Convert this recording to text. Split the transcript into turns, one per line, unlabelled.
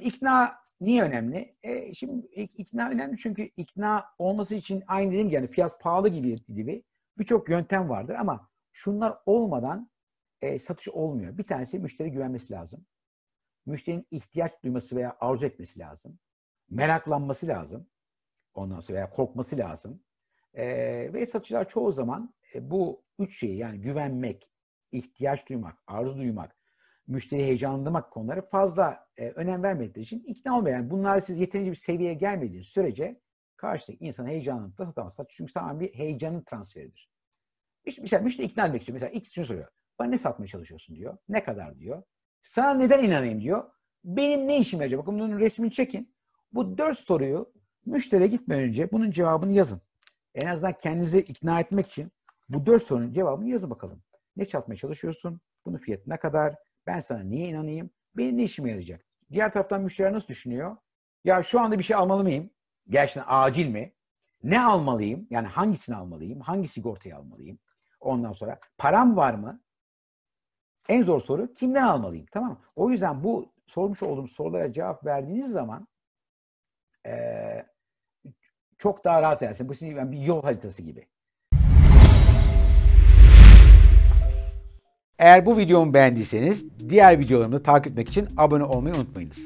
Şimdi ikna niye önemli? E, şimdi ik- ikna önemli çünkü ikna olması için aynı gibi yani fiyat pahalı gibi gibi birçok yöntem vardır ama şunlar olmadan e, satış olmuyor. Bir tanesi müşteri güvenmesi lazım. Müşterinin ihtiyaç duyması veya arzu etmesi lazım. Meraklanması lazım. Ondan sonra veya korkması lazım. E, ve satıcılar çoğu zaman e, bu üç şeyi yani güvenmek, ihtiyaç duymak, arzu duymak, müşteriyi heyecanlandırmak konuları fazla e, önem vermediği için ikna olmuyor. Yani bunlar siz yeterince bir seviyeye gelmediğiniz sürece karşıdaki insanı heyecanlanıp da satamazsınız. Çünkü tamamen bir heyecanın transferidir. İşte mesela müşteri ikna etmek için mesela X şunu soruyor. Bana ne satmaya çalışıyorsun diyor. Ne kadar diyor. Sana neden inanayım diyor. Benim ne işim acaba? Bakın bunun resmini çekin. Bu dört soruyu müşteriye gitmeden önce bunun cevabını yazın. En azından kendinizi ikna etmek için bu dört sorunun cevabını yazın bakalım. Ne satmaya çalışıyorsun? Bunun fiyatı ne kadar? Ben sana niye inanayım? Benim ne işime yarayacak? Diğer taraftan müşteri nasıl düşünüyor? Ya şu anda bir şey almalı mıyım? Gerçekten acil mi? Ne almalıyım? Yani hangisini almalıyım? Hangi sigortayı almalıyım? Ondan sonra param var mı? En zor soru kimden almalıyım? Tamam mı? O yüzden bu sormuş olduğum sorulara cevap verdiğiniz zaman eee, çok daha rahat edersin. Bu sizin bir yol haritası gibi. Eğer bu videomu beğendiyseniz diğer videolarımı takip etmek için abone olmayı unutmayınız.